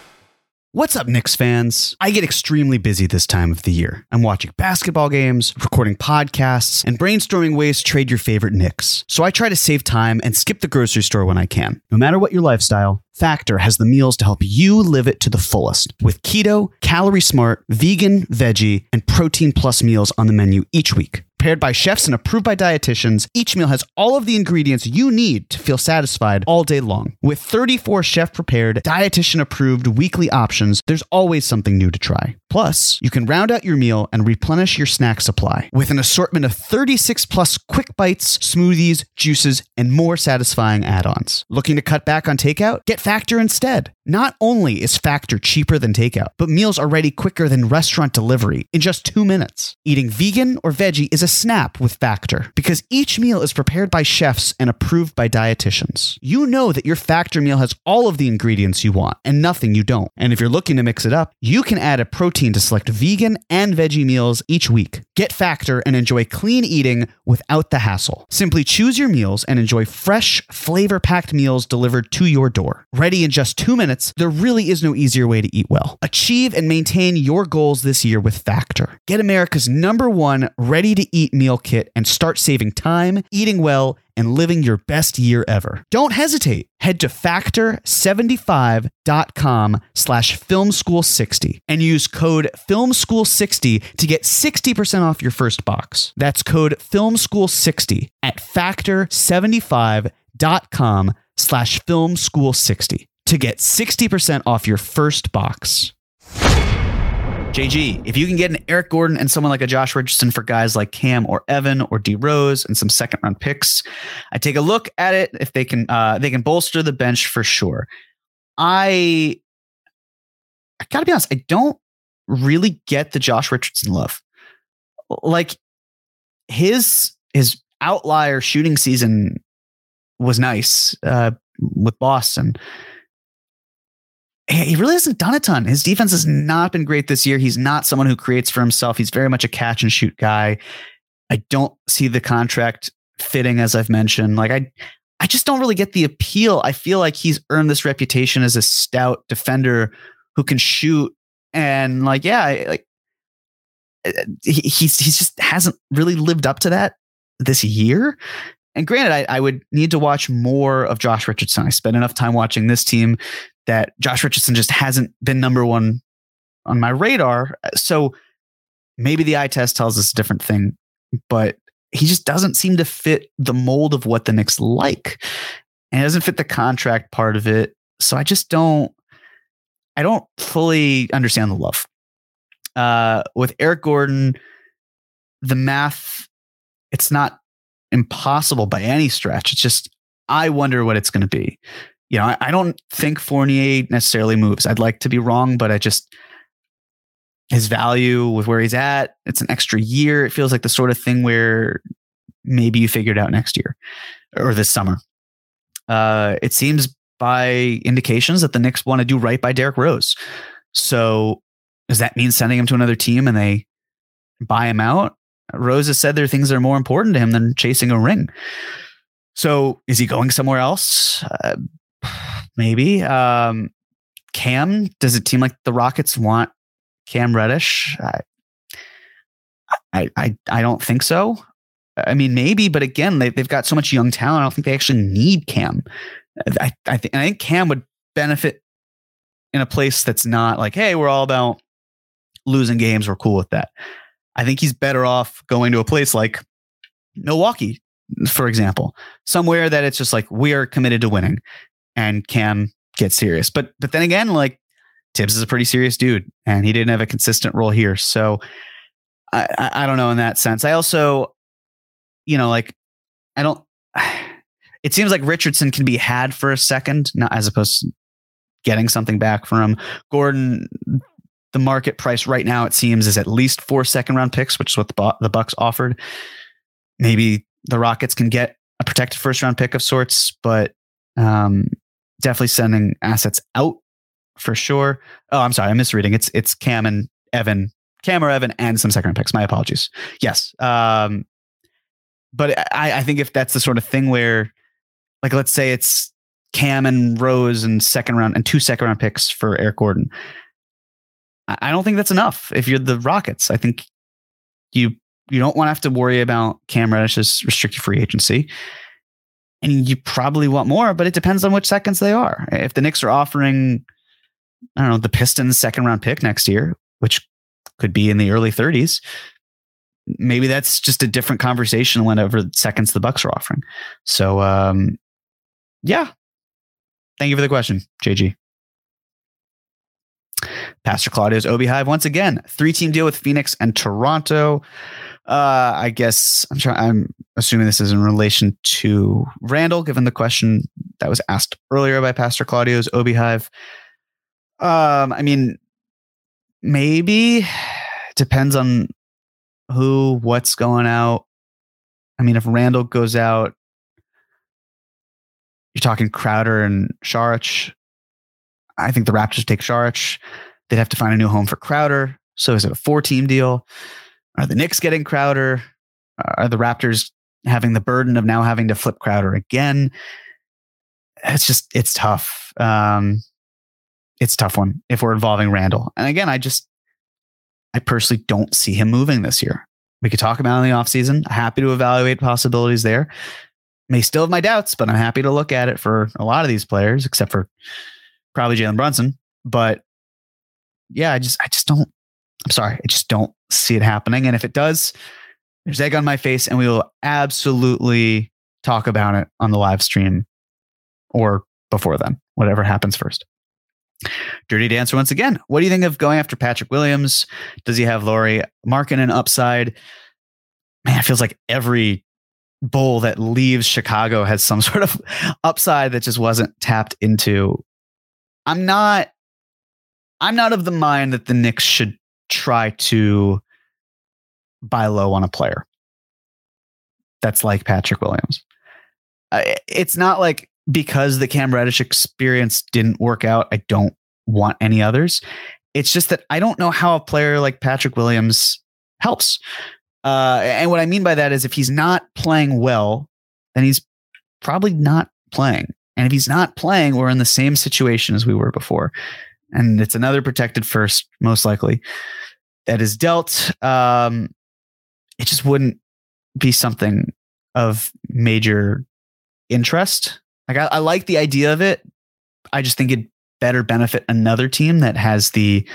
Speaker 1: What's up, Knicks fans? I get extremely busy this time of the year. I'm watching basketball games, recording podcasts, and brainstorming ways to trade your favorite Knicks. So I try to save time and skip the grocery store when I can. No matter what your lifestyle, Factor has the meals to help you live it to the fullest. With keto, calorie smart, vegan, veggie, and protein plus meals on the menu each week. Prepared by chefs and approved by dietitians, each meal has all of the ingredients you need to feel satisfied all day long. With 34 chef prepared, dietitian approved weekly options, there's always something new to try. Plus, you can round out your meal and replenish your snack supply with an assortment of 36 plus quick bites, smoothies, juices, and more satisfying add ons. Looking to cut back on takeout? Get Factor instead. Not only is Factor cheaper than takeout, but meals are ready quicker than restaurant delivery in just two minutes. Eating vegan or veggie is a snap with Factor because each meal is prepared by chefs and approved by dietitians. You know that your Factor meal has all of the ingredients you want and nothing you don't. And if you're looking to mix it up, you can add a protein to select vegan and veggie meals each week. Get Factor and enjoy clean eating without the hassle. Simply choose your meals and enjoy fresh, flavor packed meals delivered to your door. Ready in just two minutes, there really is no easier way to eat well. Achieve and maintain your goals this year with Factor. Get America's number one ready to eat meal kit and start saving time, eating well, and living your best year ever. Don't hesitate. Head to factor75.com slash filmschool60 and use code filmschool60 to get 60% off your first box. That's code filmschool60 at factor75.com slash filmschool60 to get 60% off your first box. JG, if you can get an Eric Gordon and someone like a Josh Richardson for guys like Cam or Evan or D Rose and some second round picks, I take a look at it if they can uh, they can bolster the bench for sure. I I gotta be honest, I don't really get the Josh Richardson love. Like his his outlier shooting season was nice uh, with Boston he really hasn't done a ton. His defense has not been great this year. He's not someone who creates for himself. He's very much a catch and shoot guy. I don't see the contract fitting, as I've mentioned. Like I, I just don't really get the appeal. I feel like he's earned this reputation as a stout defender who can shoot, and like yeah, like uh, he, he's he's just hasn't really lived up to that this year. And granted, I, I would need to watch more of Josh Richardson. I spent enough time watching this team that Josh Richardson just hasn't been number one on my radar. So maybe the eye test tells us a different thing, but he just doesn't seem to fit the mold of what the Knicks like. And it doesn't fit the contract part of it. So I just don't I don't fully understand the love. Uh with Eric Gordon, the math, it's not impossible by any stretch. It's just I wonder what it's going to be you know, I, I don't think Fournier necessarily moves. I'd like to be wrong, but I just his value with where he's at, it's an extra year. It feels like the sort of thing where maybe you figure it out next year or this summer. Uh, it seems by indications that the Knicks want to do right by Derrick Rose. So does that mean sending him to another team and they buy him out? Rose has said there are things that are more important to him than chasing a ring. So is he going somewhere else? Uh, maybe. Um, Cam, does it seem like the Rockets want Cam Reddish? I, I, I, I don't think so. I mean, maybe, but again, they, they've got so much young talent. I don't think they actually need Cam. I, I, think, I think Cam would benefit in a place that's not like, hey, we're all about losing games. We're cool with that. I think he's better off going to a place like Milwaukee, for example, somewhere that it's just like we are committed to winning, and can get serious. But but then again, like Thibs is a pretty serious dude, and he didn't have a consistent role here. So I, I, don't know in that sense. I also, you know, like I don't. It seems like Richardson can be had for a second, not as opposed to getting something back from. Gordon, the market price right now it seems is at least four second round picks, which is what the the Bucks offered. Maybe the Rockets can get a protected first round pick of sorts, but um, definitely sending assets out for sure. Oh, I'm sorry, I'm misreading. It's it's Cam and Evan, Cam or Evan, and some second round picks. My apologies. Yes, um, but I, I think if that's the sort of thing where, like, let's say it's Cam and Rose and second round and two second round picks for Eric Gordon. I don't think that's enough. If you're the Rockets, I think you you don't want to have to worry about Cam Reddish's restricted free agency. And you probably want more, but it depends on which seconds they are. If the Knicks are offering, I don't know, the Pistons second round pick next year, which could be in the early 30s, maybe that's just a different conversation whenever seconds the Bucks are offering. So um yeah. Thank you for the question, JG. Pastor Claudio's Obi Hive once again, three team deal with Phoenix and Toronto. Uh, I guess I'm trying. I'm assuming this is in relation to Randle, given the question that was asked earlier by Pastor Claudio's Obi Hive. Um, I mean, maybe depends on who, what's going out. I mean, if Randle goes out, you're talking Crowder and Saric. I think the Raptors take Saric. They'd have to find a new home for Crowder. So is it a four team deal? Are the Knicks getting Crowder? Are the Raptors having the burden of now having to flip Crowder again? It's just, it's tough. Um, it's tough one if we're involving Randle. And again, I just, I personally don't see him moving this year. We could talk about in the offseason. Happy to evaluate possibilities there. May still have my doubts, but I'm happy to look at it for a lot of these players, except for probably Jalen Brunson. But yeah, I just I just don't I'm sorry, I just don't see it happening. And if it does, there's egg on my face, and we will absolutely talk about it on the live stream or before then, whatever happens first. Dirty Dancer once again. What do you think of going after Patrick Williams? Does he have Laurie Lauri an upside? Man, it feels like every bull that leaves Chicago has some sort of upside that just wasn't tapped into. I'm not I'm not of the mind that the Knicks should try to buy low on a player that's like Patrick Williams. It's not like because the Cam Reddish experience didn't work out, I don't want any others. It's just that I don't know how a player like Patrick Williams helps. Uh, and what I mean by that is if he's not playing well, then he's probably not playing. And if he's not playing, we're in the same situation as we were before and it's another protected first, most likely, that is dealt. Um, it just wouldn't be something of major interest. Like I, I like the idea of it. I just think it better benefit another team that has the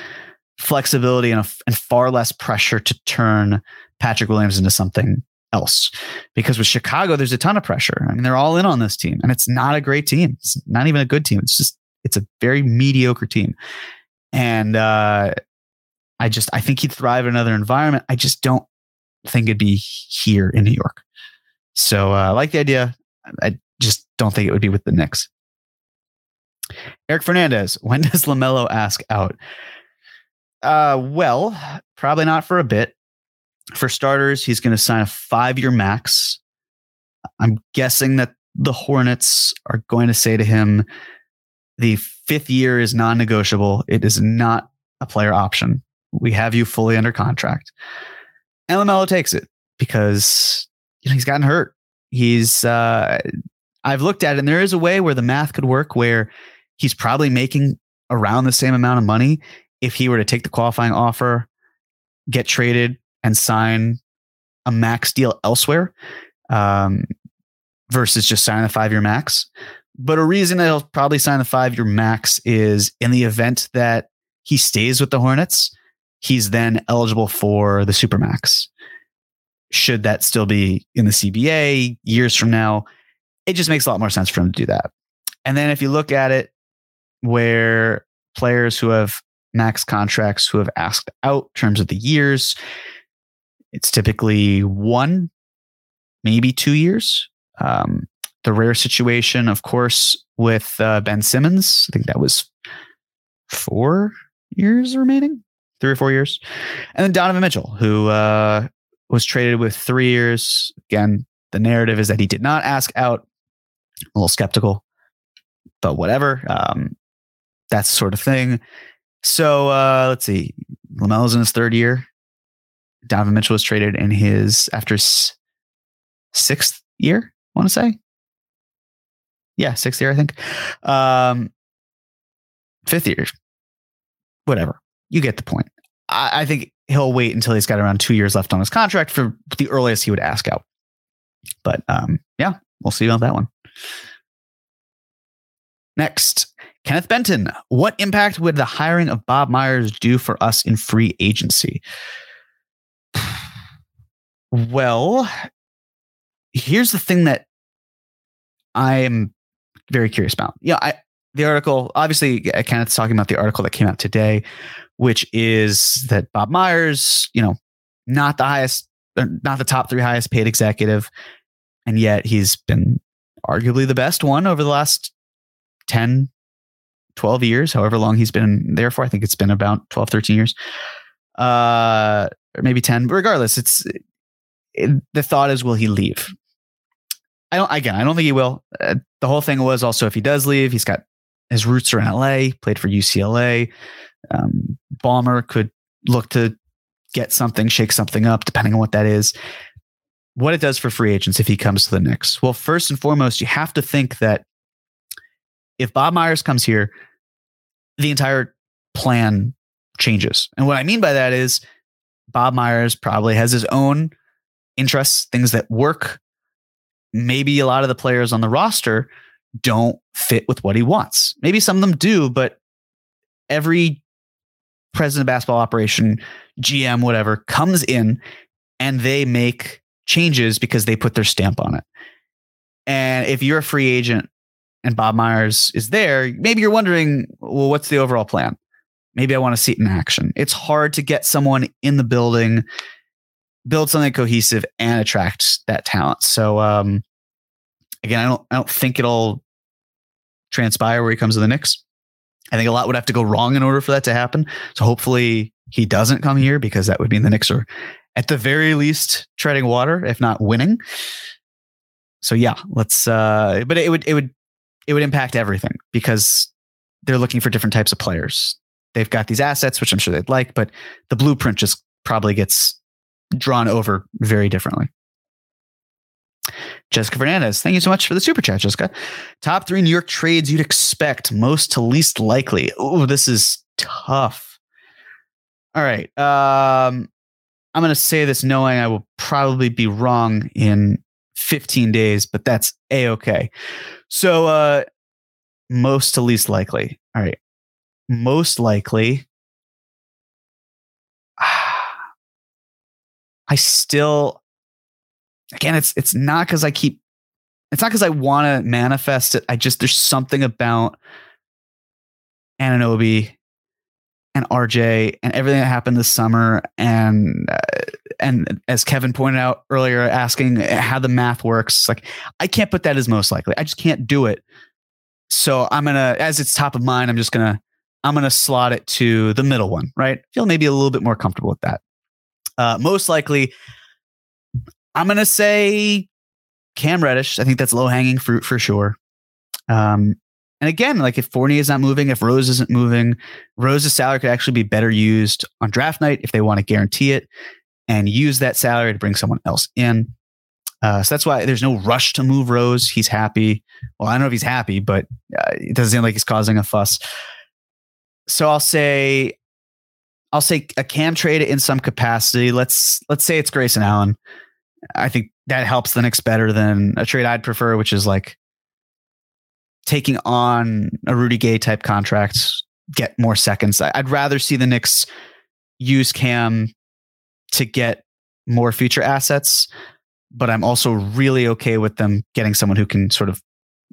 Speaker 1: flexibility and, a, and far less pressure to turn Patrick Williams into something else. Because with Chicago, there's a ton of pressure. I mean, they're all in on this team, and it's not a great team. It's not even a good team. It's just it's a very mediocre team. And uh, I just I think he'd thrive in another environment. I just don't think it'd be here in New York. So uh, I like the idea. I just don't think it would be with the Knicks. Eric Fernandez, when does LaMelo ask out? Uh, well, probably not for a bit. For starters, he's going to sign a five year max. I'm guessing that the Hornets are going to say to him, the fifth year is non negotiable. It is not a player option. We have you fully under contract. And LaMelo takes it because you know, he's gotten hurt. He's, uh, I've looked at it and there is a way where the math could work where he's probably making around the same amount of money if he were to take the qualifying offer, get traded, and sign a max deal elsewhere um, versus just signing the five year max. But a reason that he'll probably sign the five year max is in the event that he stays with the Hornets, he's then eligible for the Supermax. Should that still be in the CBA years from now, it just makes a lot more sense for him to do that. And then if you look at it where players who have max contracts who have asked out terms of the years, it's typically one, maybe two years. Um, the rare situation, of course, with uh, Ben Simmons, I think that was four years remaining, three or four years. And then Donovan Mitchell, who uh, was traded with three years. Again, the narrative is that he did not ask out. A little skeptical, but whatever. Um, that sort of thing. So uh, let's see. LaMelo's in his third year. Donovan Mitchell was traded in his after s- sixth year. I want to say, yeah, sixth year. I think. Um, fifth year. Whatever. You get the point. I, I think he'll wait until he's got around two years left on his contract for the earliest he would ask out. But um, yeah, we'll see about that one. Next, Kenneth Benton. What impact would the hiring of Bob Myers do for us in free agency? Well, here's the thing that I am very curious about. Yeah, I the article obviously Kenneth's talking about the article that came out today, which is that Bob Myers, you know, not the highest, uh, not the top three highest paid executive, and yet he's been arguably the best one over the last 10, 12 years, however long he's been there for. I think it's been about 12, 13 years. Uh, or maybe 10. But regardless, it's it, the thought is, will he leave? I don't, again, I don't think he will. Uh, the whole thing was also if he does leave, he's got his roots are in LA, played for UCLA. Um, could look to get something, shake something up, depending on what that is. What it does for free agents if he comes to the Knicks. Well, first and foremost, you have to think that if Bob Myers comes here, the entire plan changes. And what I mean by that is Bob Myers probably has his own interests, things that work. Maybe a lot of the players on the roster don't fit with what he wants. Maybe some of them do, but every president of basketball operation, GM, whatever, comes in and they make changes because they put their stamp on it. And if you're a free agent and Bob Myers is there, maybe you're wondering, well, what's the overall plan? Maybe I want to see it in action. It's hard to get someone in the building, build something cohesive, and attract that talent. So, um, again, I don't, I don't think it'll transpire where he comes to the Knicks. I think a lot would have to go wrong in order for that to happen. So hopefully he doesn't come here because that would mean the Knicks are at the very least treading water, if not winning. So yeah, let's uh but it would it would it would impact everything because they're looking for different types of players. They've got these assets, which I'm sure they'd like, but the blueprint just probably gets drawn over very differently. Jessica Fernandez, thank you so much for the super chat, Jessica. Top three New York trades you'd expect most to least likely. Oh, this is tough. All right. Um, I'm going to say this knowing I will probably be wrong in 15 days, but that's a okay. So, uh, most to least likely. All right. Most likely. I still, again, it's it's not because I keep, it's not because I want to manifest it. I just there's something about Anunoby and RJ and everything that happened this summer and uh, and as Kevin pointed out earlier, asking how the math works, like I can't put that as most likely. I just can't do it. So I'm gonna, as it's top of mind, I'm just gonna I'm gonna slot it to the middle one, right? Feel maybe a little bit more comfortable with that. Uh, most likely, I'm gonna say Cam Reddish, I think that's low hanging fruit for sure. Um, and again, like if Fournier is not moving, if Rose isn't moving, Rose's salary could actually be better used on draft night if they want to guarantee it and use that salary to bring someone else in. Uh, so that's why there's no rush to move Rose. He's happy. Well, I don't know if he's happy, but uh, it doesn't seem like he's causing a fuss. So I'll say, I'll say a cam trade in some capacity. Let's let's say it's Grayson Allen. I think that helps the Knicks better than a trade I'd prefer, which is like taking on a Rudy Gay type contract, get more seconds. I'd rather see the Knicks use Cam to get more future assets, but I'm also really okay with them getting someone who can sort of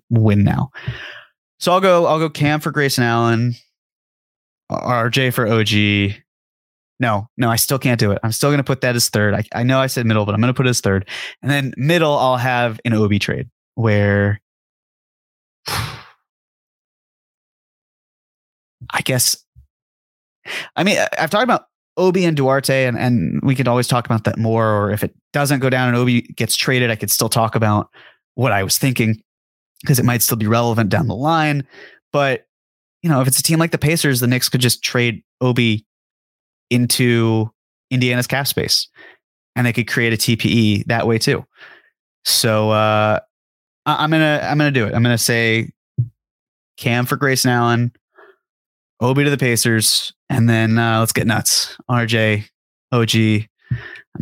Speaker 1: win now. So I'll go I'll go Cam for Grayson Allen, RJ for OG. No, no, I still can't do it. I'm still going to put that as third. I, I know I said middle, but I'm going to put it as third. And then middle, I'll have an Obi trade where I guess, I mean, I've talked about Obi and Duarte, and, and we could always talk about that more. Or if it doesn't go down and Obi gets traded, I could still talk about what I was thinking because it might still be relevant down the line. But, you know, if it's a team like the Pacers, the Knicks could just trade Obi into Indiana's cap space and they could create a TPE that way too. So uh, I'm gonna I'm gonna do it. I'm gonna say Cam for Grayson Allen, Obi to the Pacers, and then uh, let's get nuts. RJ, OG.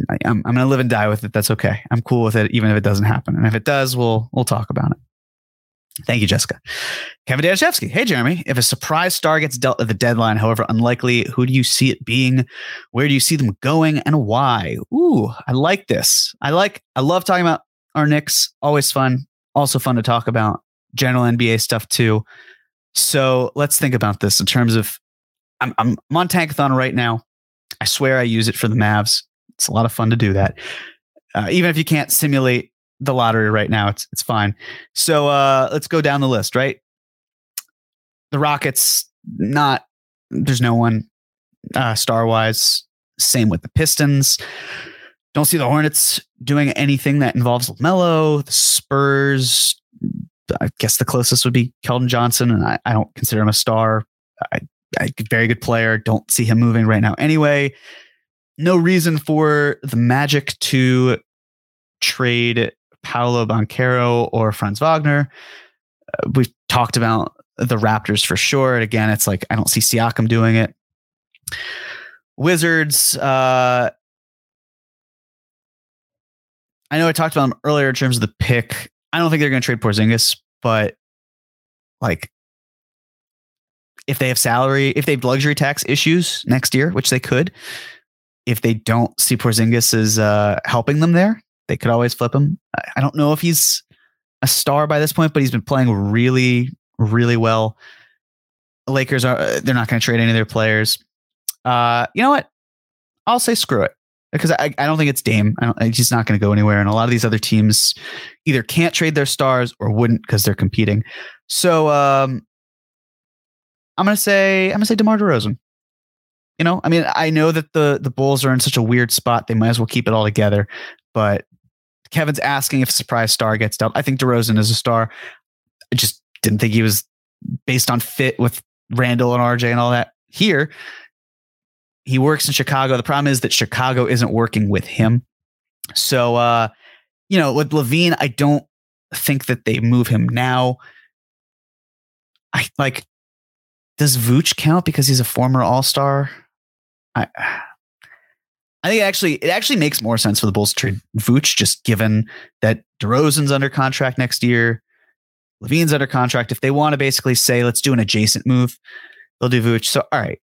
Speaker 1: I'm, I'm, I'm gonna live and die with it. That's okay. I'm cool with it, even if it doesn't happen. And if it does, we'll we'll talk about it. Thank you, Jessica. Kevin Danishevsky. Hey, Jeremy. If a surprise star gets dealt at the deadline, however unlikely, who do you see it being? Where do you see them going and why? Ooh, I like this. I like, I love talking about our Knicks. Always fun. Also fun to talk about general NBA stuff too. So let's think about this in terms of I'm, I'm, I'm on Tankathon right now. I swear I use it for the Mavs. It's a lot of fun to do that. Uh, even if you can't simulate the lottery right now, it's it's fine. So uh, let's go down the list. Right, the Rockets. Not there's no one uh, star wise. Same with the Pistons. Don't see the Hornets doing anything that involves LaMelo. The Spurs. I guess the closest would be Keldon Johnson, and I, I don't consider him a star. I, I, very good player. Don't see him moving right now. Anyway, no reason for the Magic to trade Paolo Banchero or Franz Wagner. Uh, we've talked about the Raptors for sure. And again, it's like I don't see Siakam doing it. Wizards. Uh, I know I talked about them earlier in terms of the pick. I don't think they're going to trade Porzingis, but like if they have salary, if they have luxury tax issues next year, which they could, if they don't see Porzingis as uh, helping them there, they could always flip him. I don't know if he's a star by this point, but he's been playing really, really well. Lakers are uh, they're not going to trade any of their players. Uh, you know what? I'll say screw it because I, I don't think it's Dame. He's not going to go anywhere, and a lot of these other teams either can't trade their stars or wouldn't because they're competing. So um, I'm going to say I'm going to say DeMar DeRozan. You know, I mean, I know that the the Bulls are in such a weird spot; they might as well keep it all together. But Kevin's asking if a surprise star gets dealt. I think DeRozan is a star. I just didn't think he was based on fit with Randle and RJ and all that. Here, he works in Chicago. The problem is that Chicago isn't working with him. So, uh, you know, with LaVine, I don't think that they move him now. I like, does Vooch count because he's a former All Star? I I think actually it actually makes more sense for the Bulls to trade Vooch, just given that DeRozan's under contract next year, LaVine's under contract. If they want to basically say, let's do an adjacent move, they'll do Vooch. So, all right,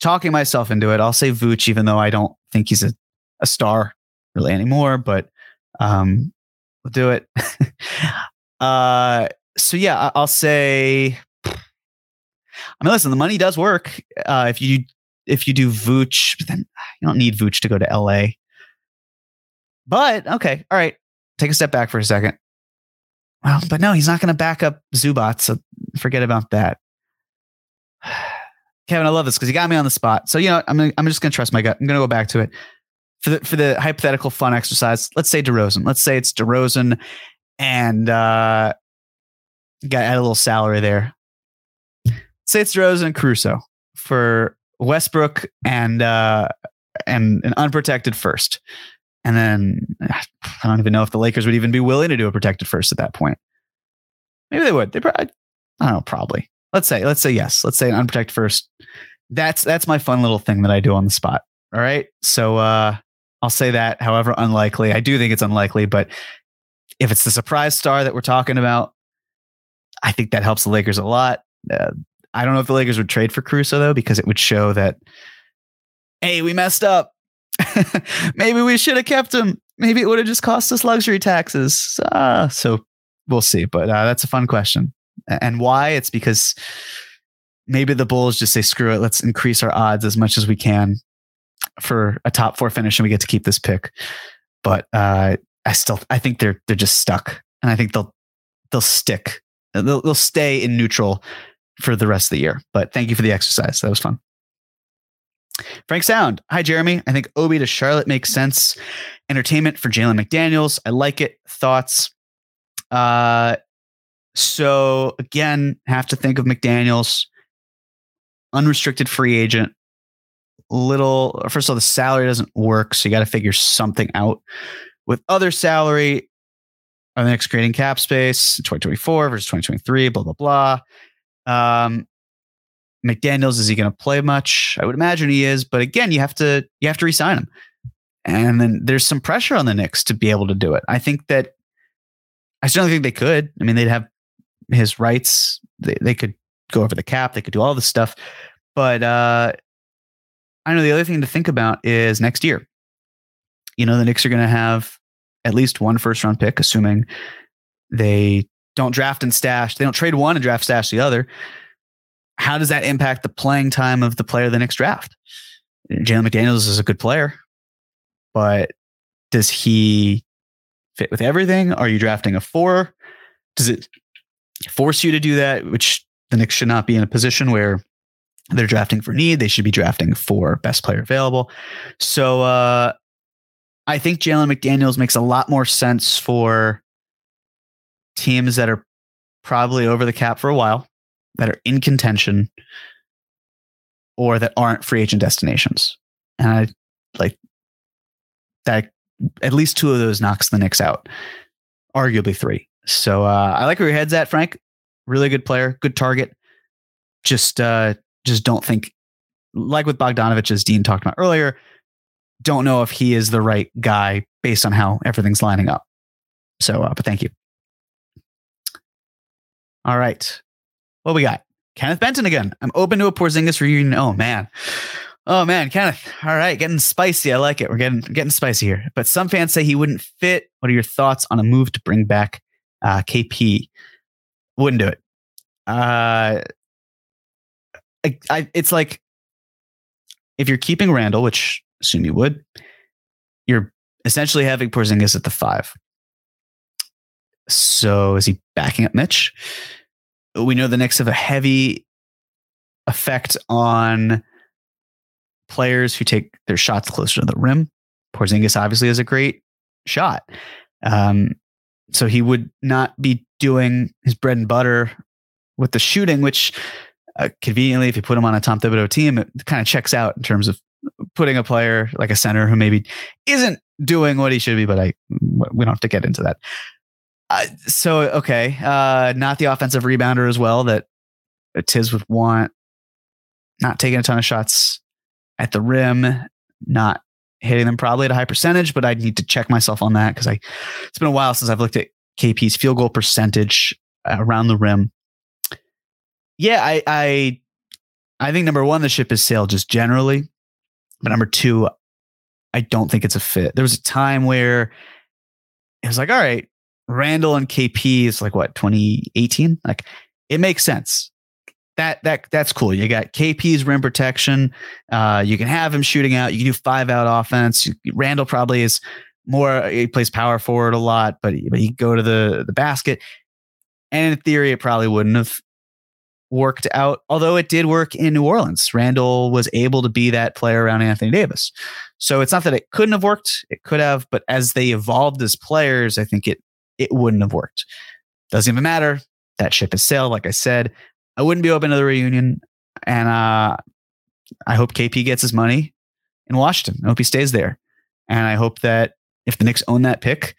Speaker 1: talking myself into it, I'll say Vooch, even though I don't think he's a, a star really anymore, but um, we'll do it. uh, so yeah, I'll say. I mean, listen, the money does work. Uh, if you if you do Vooch, then you don't need Vooch to go to LA. But okay, all right. Take a step back for a second. Well, but no, he's not going to back up Zubac, so forget about that. Kevin, I love this because you got me on the spot. So you know, I'm gonna, I'm just going to trust my gut. I'm going to go back to it for the for the hypothetical fun exercise. Let's say DeRozan. Let's say it's DeRozan and uh, got add a little salary there. Say it's DeRozan and for Westbrook and uh, and an unprotected first, and then I don't even know if the Lakers would even be willing to do a protected first at that point. Maybe they would. They probably, I don't know, probably. Let's say let's say yes. Let's say an unprotected first. That's that's my fun little thing that I do on the spot. All right. So uh, I'll say that. However unlikely, I do think it's unlikely, but if it's the surprise star that we're talking about, I think that helps the Lakers a lot. Uh, I don't know if the Lakers would trade for Caruso though, because it would show that, hey, we messed up. Maybe we should have kept him. Maybe it would have just cost us luxury taxes. Uh, so we'll see. But uh, that's a fun question. And why? It's because maybe the Bulls just say, screw it, let's increase our odds as much as we can for a top four finish and we get to keep this pick. But uh, I still I think they're they're just stuck. And I think they'll they'll stick. They'll, they'll stay in neutral for the rest of the year. But thank you for the exercise. That was fun. Frank Sound. Hi, Jeremy. I think Obi to Charlotte makes sense. Entertainment for Jalen McDaniels. I like it. Thoughts? Uh, so again, have to think of McDaniels, unrestricted free agent. Little, first of all, the salary doesn't work, so you got to figure something out. With other salary, are the next creating cap space 2024 versus 2023, blah, blah, blah. Um, McDaniels, is he going to play much? I would imagine he is, but again, you have to you have to resign him. And then there's some pressure on the Knicks to be able to do it. I think that I certainly think they could. I mean, they'd have his rights. They, they could go over the cap. They could do all this stuff. But uh, I know the other thing to think about is next year. You know, the Knicks are going to have at least one first round pick, assuming they don't draft and stash. They don't trade one and draft stash the other. How does that impact the playing time of the player the next draft? Jalen McDaniels is a good player, but does he fit with everything? Are you drafting a four? Does it force you to do that? Which the Knicks should not be in a position where they're drafting for need. They should be drafting for best player available. So uh, I think Jalen McDaniels makes a lot more sense for teams that are probably over the cap for a while, that are in contention, or that aren't free agent destinations. And I like that at least two of those knocks the Knicks out, arguably three. So uh, I like where your head's at, Frank. Really good player, good target. Just uh, just don't think like with Bogdanovich, as Dean talked about earlier. Don't know if he is the right guy based on how everything's lining up. So, uh, but thank you. All right. What we got? Kenneth Benton again. I'm open to a Porzingis reunion. Oh man. Oh man, Kenneth. All right, getting spicy. I like it. We're getting getting spicy here. But some fans say he wouldn't fit. What are your thoughts on a move to bring back uh, KP? Wouldn't do it. Uh, I, I, it's like if you're keeping Randle, which assume you would, you're essentially having Porzingis at the five. So is he backing up Mitch? We know the Knicks have a heavy effect on players who take their shots closer to the rim. Porzingis obviously has a great shot. Um, so he would not be doing his bread and butter with the shooting, which uh, conveniently, if you put him on a Tom Thibodeau team, it kind of checks out in terms of putting a player like a center who maybe isn't doing what he should be. But I, we don't have to get into that. Uh, so okay, uh, not the offensive rebounder as well that Thibs would want. Not taking a ton of shots at the rim, not hitting them probably at a high percentage, but I need to check myself on that because I it's been a while since I've looked at KP's field goal percentage around the rim. Yeah, I I I think number one, the ship has sailed just generally. But number two, I don't think it's a fit. There was a time where it was like, all right, Randle and KP is like what, 2018? Like it makes sense. That that that's cool. You got KP's rim protection. Uh, you can have him shooting out. You can do five out offense. Randle probably is more. He plays power forward a lot, but but he go to the the basket. And in theory, it probably wouldn't have worked out, although it did work in New Orleans. Randle was able to be that player around Anthony Davis. So it's not that it couldn't have worked, it could have, but as they evolved as players, I think it it wouldn't have worked. Doesn't even matter. That ship has sailed. Like I said, I wouldn't be open to the reunion. And uh, I hope KP gets his money in Washington. I hope he stays there. And I hope that if the Knicks own that pick,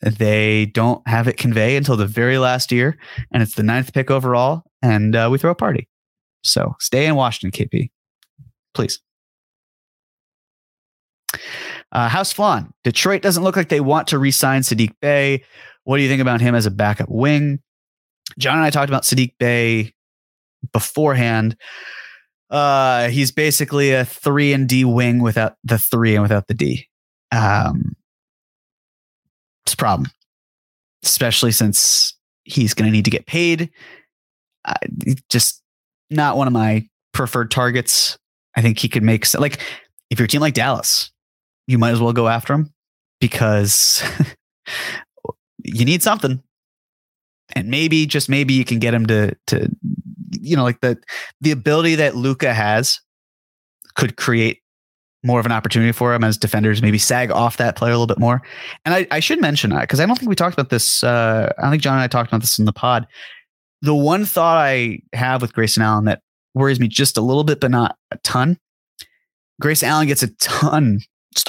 Speaker 1: they don't have it convey until the very last year. And it's the ninth pick overall. And uh, we throw a party. So stay in Washington, KP. Please. Uh, House Flan. Detroit doesn't look like they want to re sign Saddiq Bey. What do you think about him as a backup wing? John and I talked about Saddiq Bey beforehand. Uh, he's basically a three and D wing without the three and without the D. Um, it's a problem, especially since he's going to need to get paid. Uh, just not one of my preferred targets. I think he could make like if you're a team like Dallas, you might as well go after him because you need something. And maybe just maybe you can get him to to you know like the the ability that Luka has could create more of an opportunity for him as defenders maybe sag off that player a little bit more. And I, I should mention that because I don't think we talked about this. Uh, I think John and I talked about this in the pod. The one thought I have with Grayson Allen that worries me just a little bit, but not a ton. Grayson Allen gets a ton,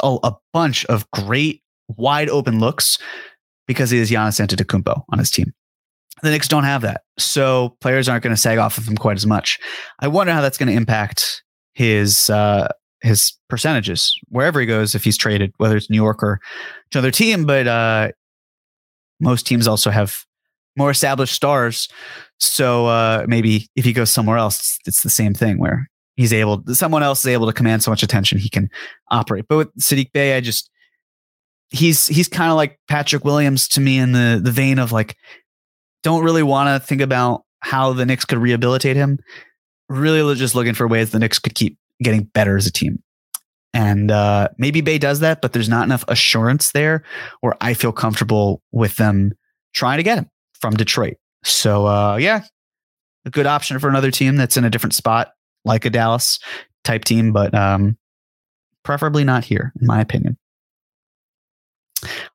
Speaker 1: a, bunch of great wide open looks because he has Giannis Antetokounmpo on his team. The Knicks don't have that, so players aren't going to sag off of him quite as much. I wonder how that's going to impact his uh, his percentages wherever he goes if he's traded, whether it's New York or another team. But uh, most teams also have more established stars, so uh, maybe if he goes somewhere else, it's the same thing where he's able, someone else is able to command so much attention he can operate. But with Saddiq Bey, I just he's he's kind of like Patrick Williams to me in the the vein of like don't really want to think about how the Knicks could rehabilitate him. Really just looking for ways the Knicks could keep getting better as a team. And uh, maybe Bey does that, but there's not enough assurance there where I feel comfortable with them trying to get him from Detroit. So, uh, yeah, a good option for another team that's in a different spot, like a Dallas type team, but um, preferably not here, in my opinion.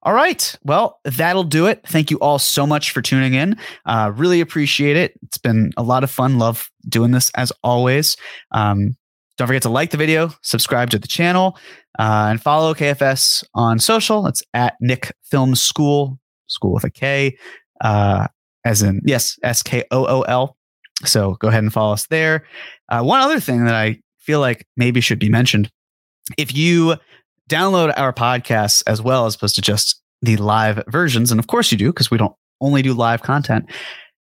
Speaker 1: All right. Well, that'll do it. Thank you all so much for tuning in. Uh, really appreciate it. It's been a lot of fun. Love doing this as always. Um, don't forget to like the video, subscribe to the channel, uh, and follow KFS on social. It's at Knicks Film Skool, school with a K, uh, as in, yes, S K O O L. So go ahead and follow us there. Uh, one other thing that I feel like maybe should be mentioned if you download our podcasts as well as opposed to just the live versions, and of course you do because we don't only do live content,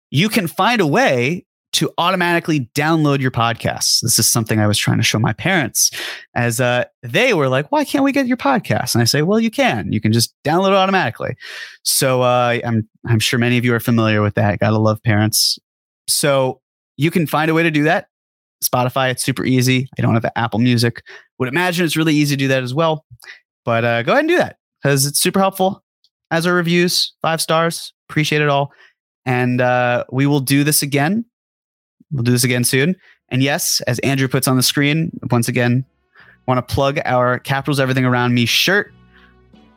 Speaker 1: you can find a way to automatically download your podcasts. This is something I was trying to show my parents as uh, they were like, why can't we get your podcast? And I say, well, you can. You can just download it automatically. So uh, I'm, I'm sure many of you are familiar with that. Gotta love parents. So you can find a way to do that. Spotify, it's super easy. I don't have the Apple Music. Would imagine it's really easy to do that as well. But uh, go ahead and do that because it's super helpful. As our reviews, five stars, appreciate it all. And uh, we will do this again. We'll do this again soon. And yes, as Andrew puts on the screen, once again, want to plug our Capitals Everything Around Me shirt.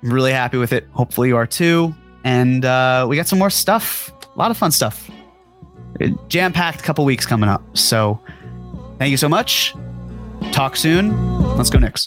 Speaker 1: I'm really happy with it. Hopefully you are too. And uh, we got some more stuff, a lot of fun stuff. Jam packed couple weeks coming up. So thank you so much. Talk soon. Let's go Knicks.